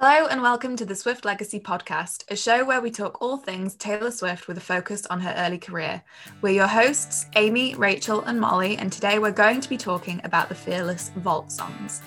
Hello and welcome to the Swift Legacy podcast, a show where we talk all things Taylor Swift with a focus on her early career. We're your hosts, Amy, Rachel, and Molly, and today we're going to be talking about the Fearless Vault songs.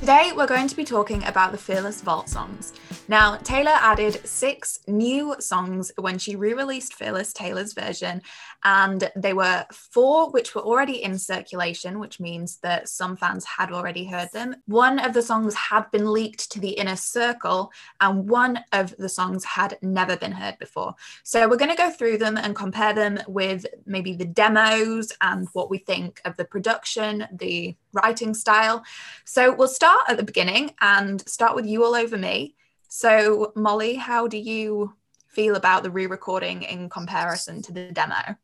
Today, we're going to be talking about the Fearless Vault songs. Now, Taylor added six new songs when she re released Fearless Taylor's version, and they were four which were already in circulation, which means that some fans had already heard them. One of the songs had been leaked to the inner circle, and one of the songs had never been heard before. So, we're going to go through them and compare them with maybe the demos and what we think of the production, the writing style. So we'll start at the beginning and start with You All Over Me. So, Molly, how do you feel about the re recording in comparison to the demo?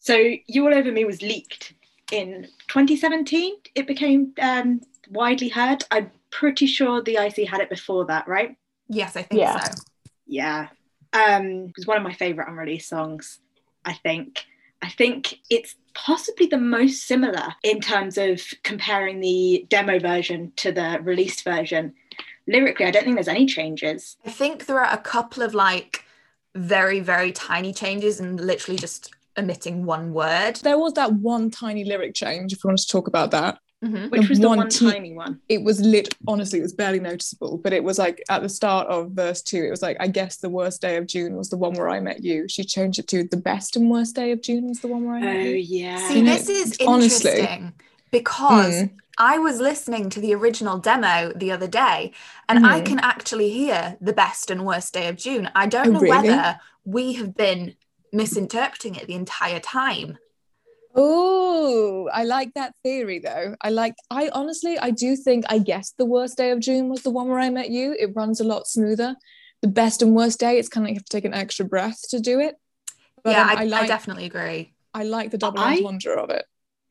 So, You All Over Me was leaked in 2017. It became um, widely heard. I'm pretty sure the IC had it before that, right? Yes, I think yeah. so. Yeah. Um, it was one of my favorite unreleased songs, I think. I think it's possibly the most similar in terms of comparing the demo version to the released version. Lyrically, I don't think there's any changes. I think there are a couple of like very, very tiny changes and literally just omitting one word. There was that one tiny lyric change, if we want to talk about that. Mm-hmm. Which was the one, one tiny one? It was lit, honestly, it was barely noticeable, but it was like at the start of verse two, it was like, I guess the worst day of June was the one where I met you. She changed it to the best and worst day of June was the one where I met oh, you. Oh, yeah. See, this is honestly, interesting because mm. I was listening to the original demo the other day and mm. I can actually hear the best and worst day of June. I don't oh, know really? whether we have been misinterpreting it the entire time. Oh, I like that theory though. I like I honestly I do think I guess the worst day of June was the one where I met you. It runs a lot smoother. The best and worst day, it's kind of like you have to take an extra breath to do it. But, yeah, um, I, I, like, I, definitely agree. I like the double entendre of it.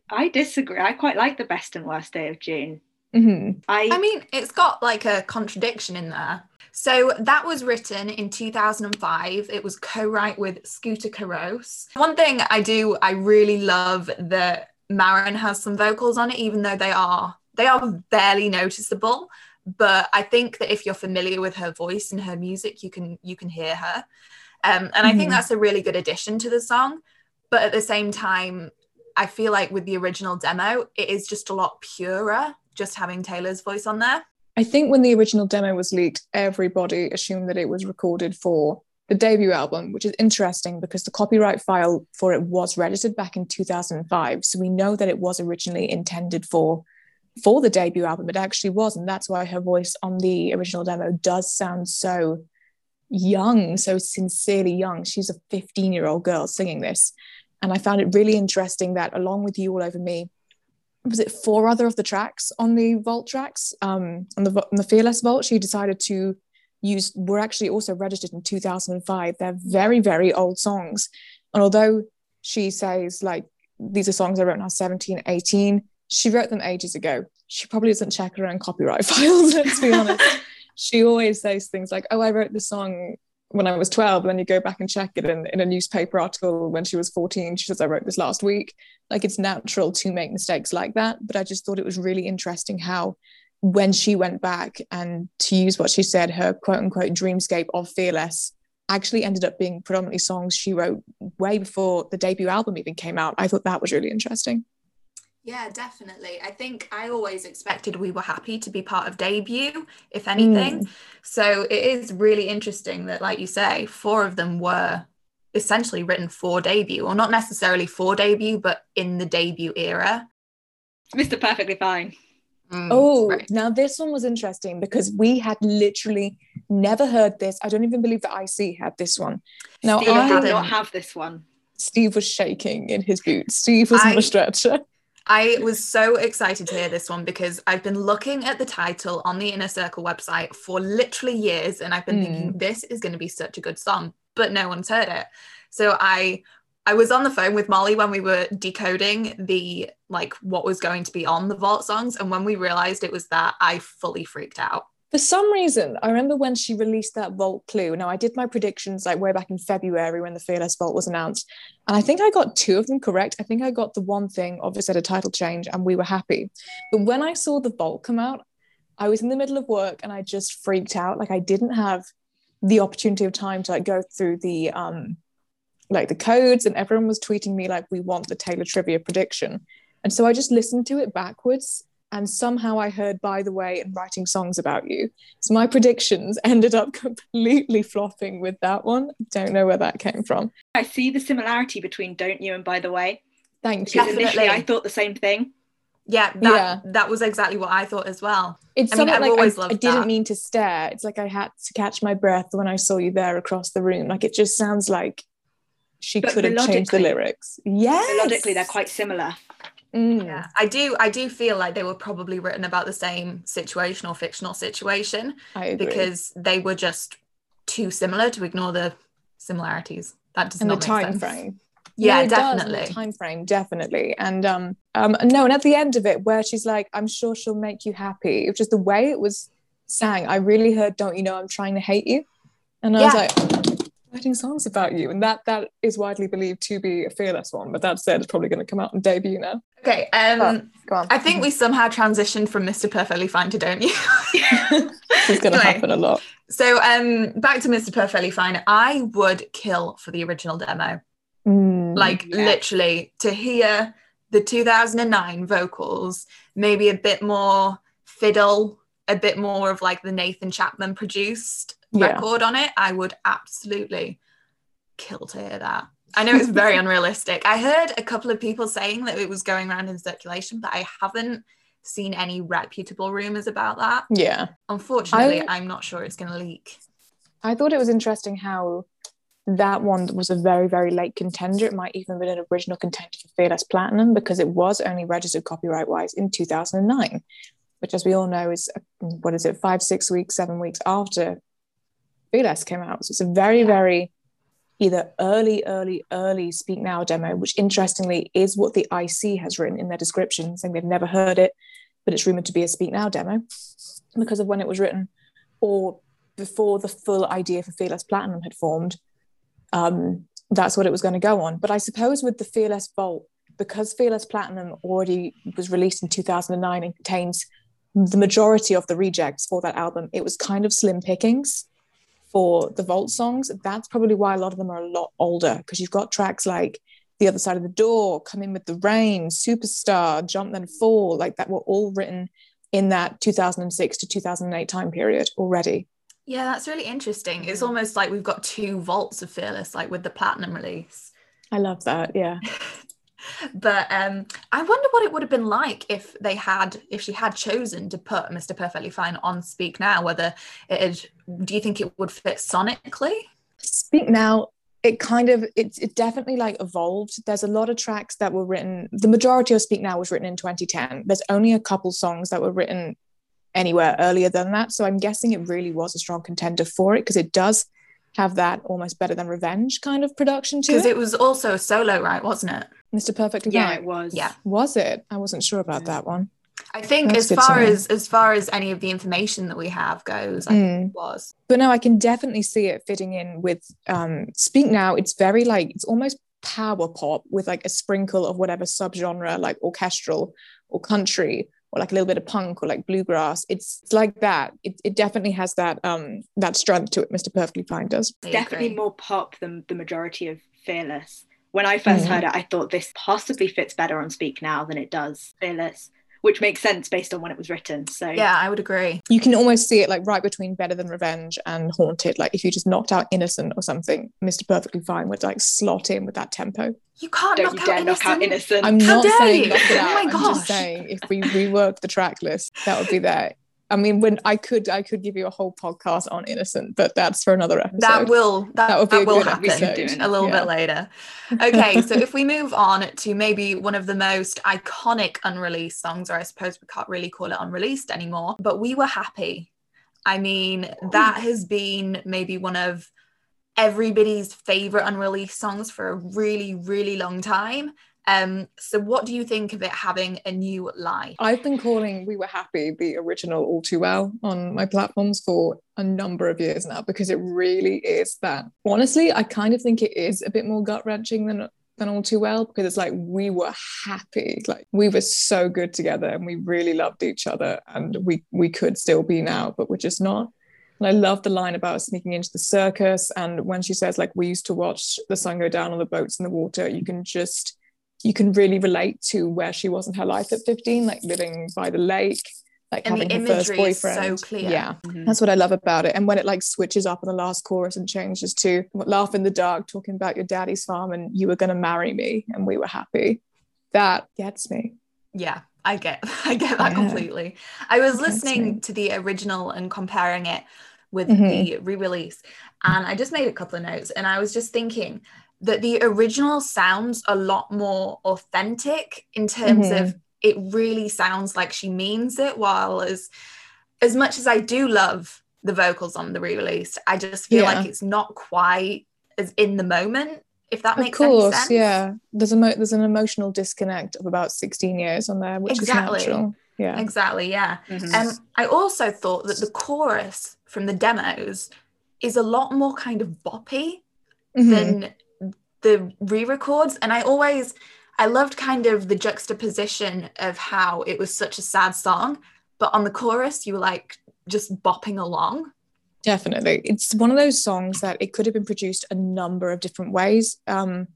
I disagree. I quite like the best and worst day of June. Mm-hmm. I I mean, it's got like a contradiction in there. So that was written in 2005. It was co-write with Scooter Carusoe. One thing I do, I really love that Maren has some vocals on it, even though they are they are barely noticeable. But I think that if you're familiar with her voice and her music, you can you can hear her. Um, and mm-hmm. I think mm-hmm. that's a really good addition to the song. But at the same time, I feel like with the original demo, it is just a lot purer, just having Taylor's voice on there. I think when the original demo was leaked, everybody assumed that it was recorded for the debut album, which is interesting because the copyright file for it was registered back in 2005. So we know that it was originally intended for for the debut album. It actually was, and that's why her voice on the original demo does sound so young, so sincerely young. She's a 15 year old girl singing this. And I found it really interesting that along with You All Over Me, was it four other of the tracks on the vault tracks um, on the on the fearless vault? She decided to use were actually also registered in 2005 they're very very old songs. And although she says like these are songs i wrote when i was 17 18 she wrote them ages ago. She probably doesn't check her own copyright files let's be honest. She always says things like oh i wrote this song when I was 12, and then you go back and check it in, in a newspaper article when she was 14. She says, I wrote this last week. Like it's natural to make mistakes like that. But I just thought it was really interesting how, when she went back and to use what she said, her quote unquote dreamscape of Fearless actually ended up being predominantly songs she wrote way before the debut album even came out. I thought that was really interesting. Yeah, definitely. I think I always expected we were happy to be part of debut, if anything. Mm. So it is really interesting that, like you say, four of them were essentially written for debut, or not necessarily for debut, but in the debut era. Mr. Perfectly Fine. Mm, oh, right. now this one was interesting because we had literally never heard this. I don't even believe that IC had this one. Now Steve I did not have this one. Steve was shaking in his boots. Steve was I, on a stretcher. I was so excited to hear this one because I've been looking at the title on the Inner Circle website for literally years and I've been mm. thinking this is going to be such a good song, but no one's heard it. So I I was on the phone with Molly when we were decoding the like what was going to be on the vault songs and when we realized it was that I fully freaked out. For some reason, I remember when she released that Vault clue. Now, I did my predictions like way back in February when the Fearless Vault was announced. And I think I got two of them correct. I think I got the one thing, obviously, had a title change, and we were happy. But when I saw the Vault come out, I was in the middle of work and I just freaked out. Like, I didn't have the opportunity of time to like go through the um like the codes and everyone was tweeting me like we want the Taylor trivia prediction and so I just listened to it backwards and somehow I heard by the way and writing songs about you. So my predictions ended up completely flopping with that one. Don't know where that came from. I see the similarity between don't you and by the way. Thank you. because initially I thought the same thing. Yeah that, yeah. that was exactly what i thought as well. It's I mean, something I've like I, I, didn't that. mean to stare. It's like i had to catch my breath when i saw you there across the room. Like it just sounds like she but could have changed the lyrics. Yes! Melodically they're quite similar mm. yeah i do i do feel like they were probably written about the same situation or fictional situation because they were just too similar to ignore the similarities. That does and not the time sense. frame. Yeah, yeah definitely. time frame definitely. And um um no and at the end of it where she's like i'm sure she'll make you happy it was just the way it was sang. I really heard don't you know i'm trying to hate you? And i yeah. was like writing songs about you and that that is widely believed to be a fearless one but that said it's probably going to come out and debut now. Okay um oh, i think we somehow transitioned from mr perfectly fine to don't you? It's going to anyway, happen a lot. so um back to mr perfectly fine. I would kill for the original demo. Mm, like yeah. literally to hear the 2009 vocals, maybe a bit more fiddle, a bit more of like the Nathan Chapman produced yeah. record on it, I would absolutely kill to hear that. I know it's very unrealistic. I heard a couple of people saying that it was going around in circulation, but I haven't seen any reputable rumors about that. Yeah. Unfortunately, I, I'm not sure it's going to leak. I thought it was interesting how that one was a very, very late contender. It might even have been an original contender for Fearless Platinum because it was only registered copyright wise in 2009, which, as we all know, is what is it, five, six weeks, seven weeks after Fearless came out. So it's a very, very either early, early, early Speak Now demo, which interestingly is what the IC has written in their description, saying they've never heard it, but it's rumored to be a Speak Now demo because of when it was written, or before the full idea for Fearless Platinum had formed um, that's what it was going to go on. But I suppose with the Fearless Vault, because Fearless Platinum already was released in 2009 and contains the majority of the rejects for that album, it was kind of slim pickings for the Vault songs. That's probably why a lot of them are a lot older because you've got tracks like The Other Side of the Door, Come In With the Rain, Superstar, Jump Then Fall, like that were all written in that 2006 to 2008 time period already. Yeah, that's really interesting. It's almost like we've got two vaults of Fearless, like with the platinum release. I love that. Yeah. but um, I wonder what it would have been like if they had, if she had chosen to put Mr. Perfectly Fine on Speak Now. Whether it, had, do you think it would fit sonically? Speak Now, it kind of, it, it definitely like evolved. There's a lot of tracks that were written. The majority of Speak Now was written in 2010. There's only a couple songs that were written anywhere earlier than that. So I'm guessing it really was a strong contender for it because it does have that almost better than revenge kind of production to it. Because it was also a solo, right? Wasn't it? Mr. Perfect Yeah, it was. Yeah. Was it? I wasn't sure about yeah. that one. I think That's as far as as far as any of the information that we have goes, I mm. think it was. But no, I can definitely see it fitting in with um Speak Now. It's very like it's almost power pop with like a sprinkle of whatever subgenre, like orchestral or country or like a little bit of punk or like bluegrass. It's, it's like that. It, it definitely has that um that strength to it. Mr. Perfectly Fine does. Definitely more pop than the majority of Fearless. When I 1st mm-hmm. heard it, I thought this possibly fits better on Speak Now than it does Fearless which makes sense based on when it was written. So yeah, I would agree. You can almost see it like right between Better Than Revenge and Haunted. Like if you just knocked out Innocent or something, Mr. Perfectly Fine would like slot in with that tempo. You can't Don't knock, you out dare knock out Innocent. I'm How not saying you? knock it out. Oh my I'm just saying if we rework the track list, that would be there. I mean, when I could, I could give you a whole podcast on innocent, but that's for another episode. That will that, that, that will happen episode. a little yeah. bit later. Okay, so if we move on to maybe one of the most iconic unreleased songs, or I suppose we can't really call it unreleased anymore, but we were happy. I mean, that has been maybe one of everybody's favorite unreleased songs for a really, really long time. Um, so what do you think of it having a new lie? I've been calling We Were Happy the original All Too Well on my platforms for a number of years now because it really is that. Honestly, I kind of think it is a bit more gut wrenching than than all too well because it's like we were happy like we were so good together and we really loved each other and we we could still be now but we're just not and I love the line about sneaking into the circus. And when she says, like, we used to watch the sun go down on the boats in the water, you can just, you can really relate to where she was in her life at 15, like living by the lake, like And having the her first imagery is boyfriend. so clear. Yeah. Mhm. That's what I love about it. And when it like switches up in the last chorus and changes to laugh in the dark, talking about your daddy's farm and you were going to marry me and we were happy, that gets me. Yeah, I get I get that Yeah. completely. I was Gets me. listening to the original and comparing it with Mhm. the re-release and I just made a couple of notes and I was just thinking that the original sounds a lot more authentic in terms Mm-hmm. of it really sounds like she means it while as as much as I do love the vocals on the re-release I just feel Yeah. like it's not quite as in the moment if that Of makes any course, sense. yeah. There's a mo- there's an emotional disconnect of about 16 years on there, which Exactly. is natural. Yeah. Exactly, yeah. Mhm. Um, I also thought that the chorus from the demos is a lot more kind of boppy Mhm. than the re-records, and I always I loved kind of the juxtaposition of how it was such a sad song, but on the chorus you were like just bopping along. Definitely. It's one of those songs that it could have been produced a number of different ways. Um,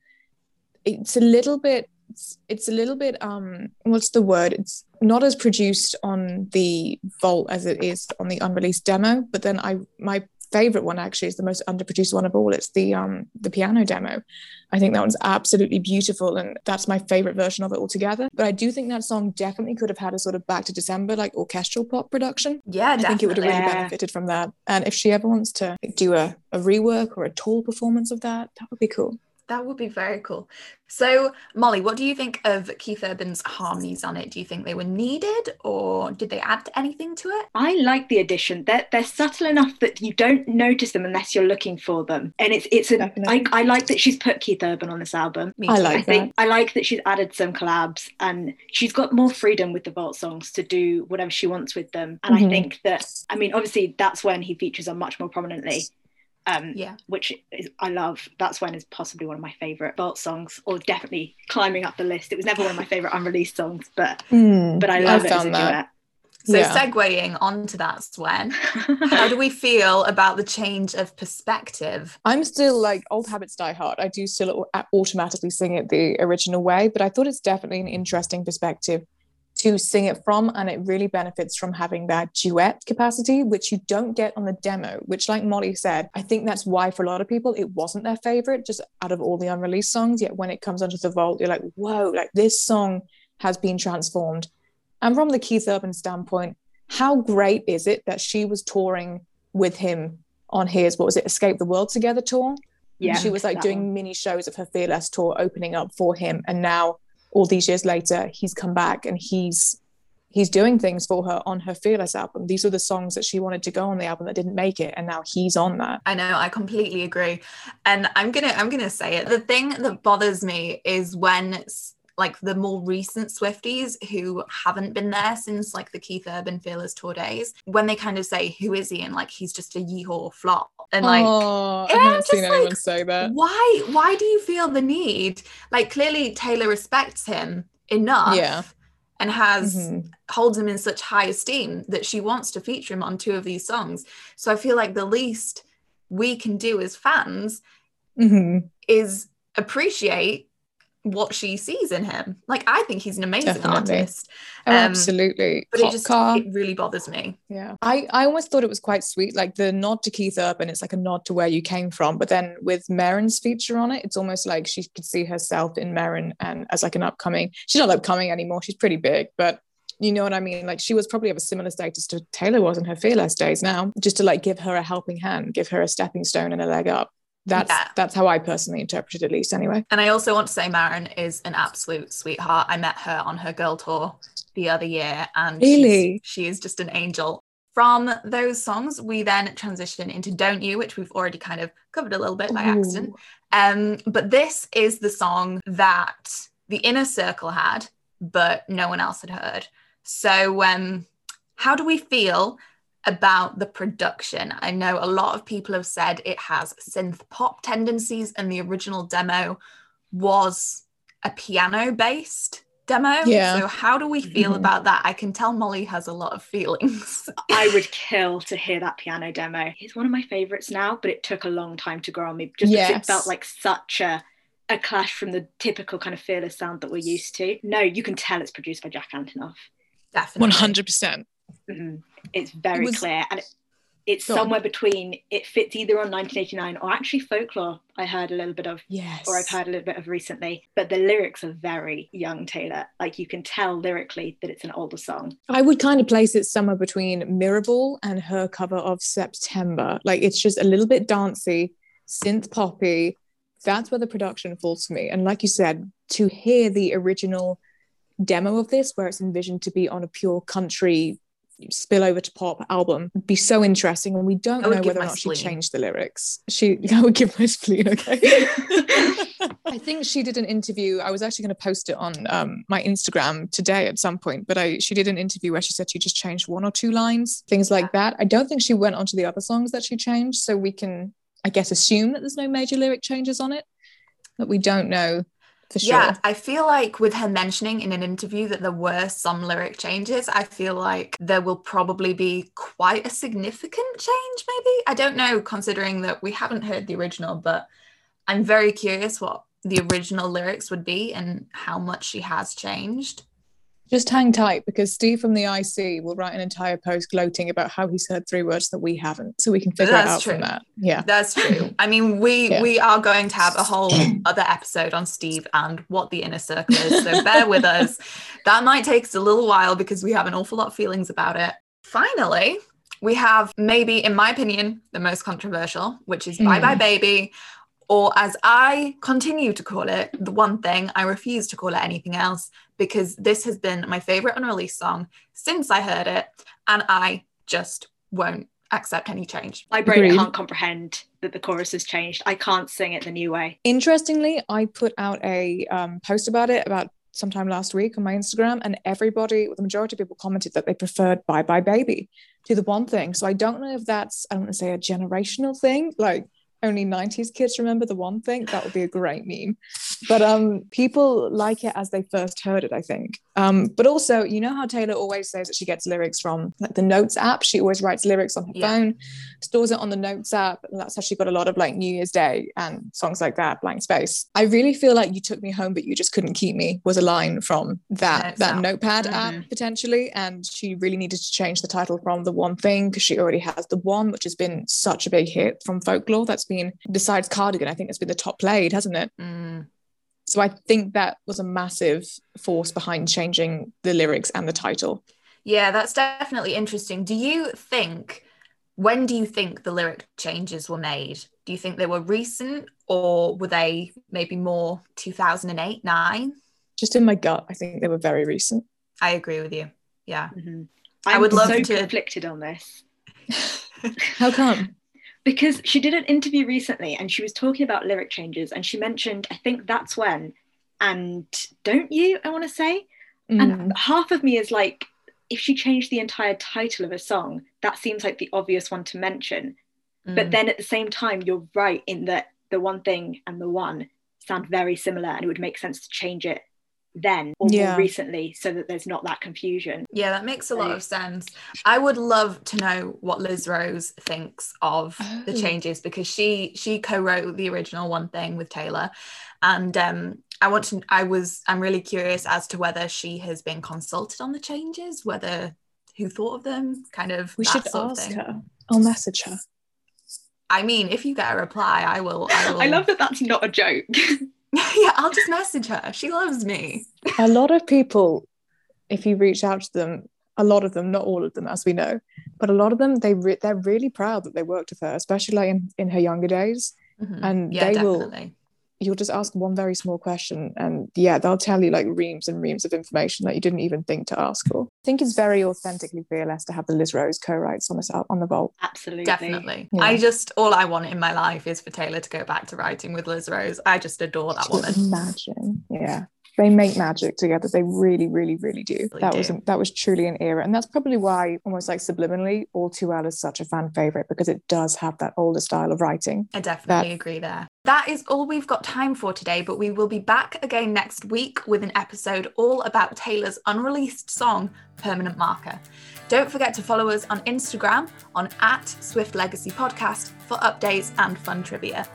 it's a little bit it's, it's a little bit um what's the word it's not as produced on the vault as it is on the unreleased demo but then i my favorite one actually is the most underproduced one of all. It's the um the piano demo. I think that one's absolutely beautiful and that's my favorite version of it altogether. But i do think that song definitely could have had a sort of back to december like orchestral pop production. Yeah, I think it would have really benefited from that. And if she ever wants to do a, a rework or a tall performance of that, that would be cool. That would be very cool. So, Molly, what do you think of Keith Urban's harmonies on it? Do you think they were needed or did they add anything to it? I like the addition. They're they're subtle enough that you don't notice them unless you're looking for them. And it's it's a I, Definitely. I like that she's put Keith Urban on this album. Me I like I think I like that she's added some collabs and she's got more freedom with the Vault songs to do whatever she wants with them. And I Mhm. think that I mean obviously that's when he features on much more prominently. Um, Yeah. which is I love. That's when is possibly one of my favorite Vault songs, or definitely climbing up the list. It was never one of my favorite unreleased songs, but but I love I it as a found that. So, Yeah. segueing onto that, Swen, duet. how do we feel about the change of perspective? I'm still like old habits die hard. I do still automatically sing it the original way, but I thought it's definitely an interesting perspective to sing it from. And it really benefits from having that duet capacity, which you don't get on the demo, which, like Molly said, I think that's why for a lot of people it wasn't their favorite, just out of all the unreleased songs. Yet when it comes onto the vault, you're like, whoa, like this song has been transformed. And from the Keith Urban standpoint, how great is it that she was touring with him on his, what was it, Escape the World Together tour? yeah, she was like doing one. mini shows of her Fearless tour opening up for him. And now, all these years later, he's come back and he's he's doing things for her on her Fearless album. These are the songs that she wanted to go on the album that didn't make it, and now he's on that. I know, I completely agree. And I'm gonna I'm gonna say it. The thing that bothers me is when like the more recent Swifties who haven't been there since like the Keith Urban Fearless tour days, when they kind of say, Who is he? And like he's just a yeehaw flop. And like oh, I haven't seen anyone like, say that. why why do you feel the need like clearly taylor respects him enough Yeah. and has Mhm. holds him in such high esteem that she wants to feature him on two of these songs so i feel like the least we can do as fans Mhm. is appreciate what she sees in him like i think he's an amazing Definitely. artist Oh, Um, absolutely. but Pop it just car. it really bothers me Yeah. I, I almost thought it was quite sweet. Like the nod to Keith Urban, it's like a nod to where you came from. But then with Maren's feature on it, it's almost like she could see herself in Maren and as like an upcoming, she's not upcoming anymore. She's pretty big, but you know what I mean? Like she was probably of a similar status to Taylor was in her fearless days now, just to like give her a helping hand, give her a stepping stone and a leg up. That's Yeah. that's how I personally interpreted it, at least anyway. And I also want to say Maren is an absolute sweetheart. I met her on her girl tour the other year and Really? she is just an angel. From those songs, we then transition into Don't You, which we've already kind of covered a little bit by accident. Um, but this is the song that the inner circle had, but no one else had heard. So, um, how do we feel about the production. I know a lot of people have said it has synth pop tendencies, and the original demo was a piano based demo. Yeah. So, how do we feel mm-hmm. about that? I can tell Molly has a lot of feelings. I would kill to hear that piano demo. It's one of my favorites now, but it took a long time to grow on me just yes. because it felt like such a a clash from the typical kind of fearless sound that we're used to. No, you can tell it's produced by Jack Antonoff. Definitely. 100%. Mm-mm. It's very it was, clear, and it, it's so, somewhere between it fits either on 1989 or actually folklore. I heard a little bit of, yes, or I've heard a little bit of recently. But the lyrics are very young Taylor. Like you can tell lyrically that it's an older song. I would kind of place it somewhere between Mirrorball and her cover of September. Like it's just a little bit dancey, synth poppy. That's where the production falls for me. And like you said, to hear the original demo of this, where it's envisioned to be on a pure country spill over to pop album, would be so interesting. And we don't know whether or not she changed the lyrics. She, I would give my spleen, okay. I think she did an interview. I was actually going to post it on um, my Instagram today at some point, but I she did an interview where she said she just changed one or two lines, things like that. I don't think she went on to the other songs that she changed, so we can, I guess, assume that there's no major lyric changes on it, but we don't know for sure. Yeah, I feel like with her mentioning in an interview that there were some lyric changes, I feel like there will probably be quite a significant change, maybe. I don't know, considering that we haven't heard the original, but I'm very curious what the original lyrics would be and how much she has changed. Just hang tight because Steve from the IC will write an entire post gloating about how he's heard three words that we haven't, so we can figure it That's out from that. Yeah. That's true. I mean, we Yeah. we are going to have a whole other episode on Steve and what the inner circle is. So bear with us. That might take us a little while because we have an awful lot of feelings about it. Finally, we have maybe, in my opinion, the most controversial, which is Bye Mm. Bye Baby, or as I continue to call it, the one thing I refuse to call it anything else because this has been my favorite unreleased song since I heard it, and I just won't accept any change. My brain Agreed. can't comprehend that the chorus has changed. I can't sing it the new way. Interestingly, I put out a um, post about it about sometime last week on my Instagram, and everybody, the majority of people commented that they preferred Bye Bye Baby to the one thing. So I don't know if that's, I don't want to say a generational thing, like only 90s kids remember the one thing. That would be a great meme. But um, people like it as they first heard it, I think. Um, but also, you know how Taylor always says that she gets lyrics from like the Notes app. She always writes lyrics on her Yeah. phone, stores it on the Notes app, and that's how she got a lot of like New Year's Day and songs like that. Blank space. I really feel like you took me home, but you just couldn't keep me. Was a line from that Notes that app. Notepad app Mhm. potentially, and she really needed to change the title from the one thing because she already has the one, which has been such a big hit from folklore. That's been besides Cardigan, I think it's been the top played, hasn't it? Mm. So I think that was a massive force behind changing the lyrics and the title. Yeah, that's definitely interesting. Do you think, when do you think the lyric changes were made? Do you think they were recent or were they maybe more 2008, 9? Just in my gut, I think they were very recent. I agree with you. Yeah. Mhm. I I'm would love so to- conflicted on this How come? Because she did an interview recently and she was talking about lyric changes and she mentioned, I think that's when, and don't you? I want to say, Mm. and half of me is like, if she changed the entire title of a song, that seems like the obvious one to mention. But Mm. then at the same time, you're right in that the one thing and the one sound very similar, and it would make sense to change it then or Yeah. more recently so that there's not that confusion. Yeah, that makes a lot of sense. I would love to know what Liz Rose thinks of the Oh. changes because she she co-wrote the original one thing with Taylor, and um, I want to. I was. I'm really curious as to whether she has been consulted on the changes, whether who thought of them, kind of. we should sort of ask thing. her. I'll message her. I mean, if you get a reply, I will. I, will. I love that that's not a joke. I'll just message her. She loves me. A lot of people, if you reach out to them, a lot of them, not all of them, as we know, but a lot of them, they re- they're really proud that they worked with her, especially like in, in her younger days. Mhm. And yeah, they will definitely. You'll just ask one very small question and yeah they'll tell you like reams and reams of information that you didn't even think to ask for i think it's very authentically fearless to have the liz rose co-writes on this al- on the vault Absolutely. Definitely. Yeah. I just all I want in my life is for Taylor to go back to writing with Liz Rose. I just adore that woman. imagine Yeah. They make magic together. They really, really, really do. Really that do. was that was truly an era, and that's probably why, almost like subliminally, All Too Well is such a fan favorite because it does have that older style of writing. I definitely agree there. That is all we've got time for today, but we will be back again next week with an episode all about Taylor's unreleased song, Permanent Marker. Don't forget to follow us on Instagram on at Swift Legacy Podcast for updates and fun trivia.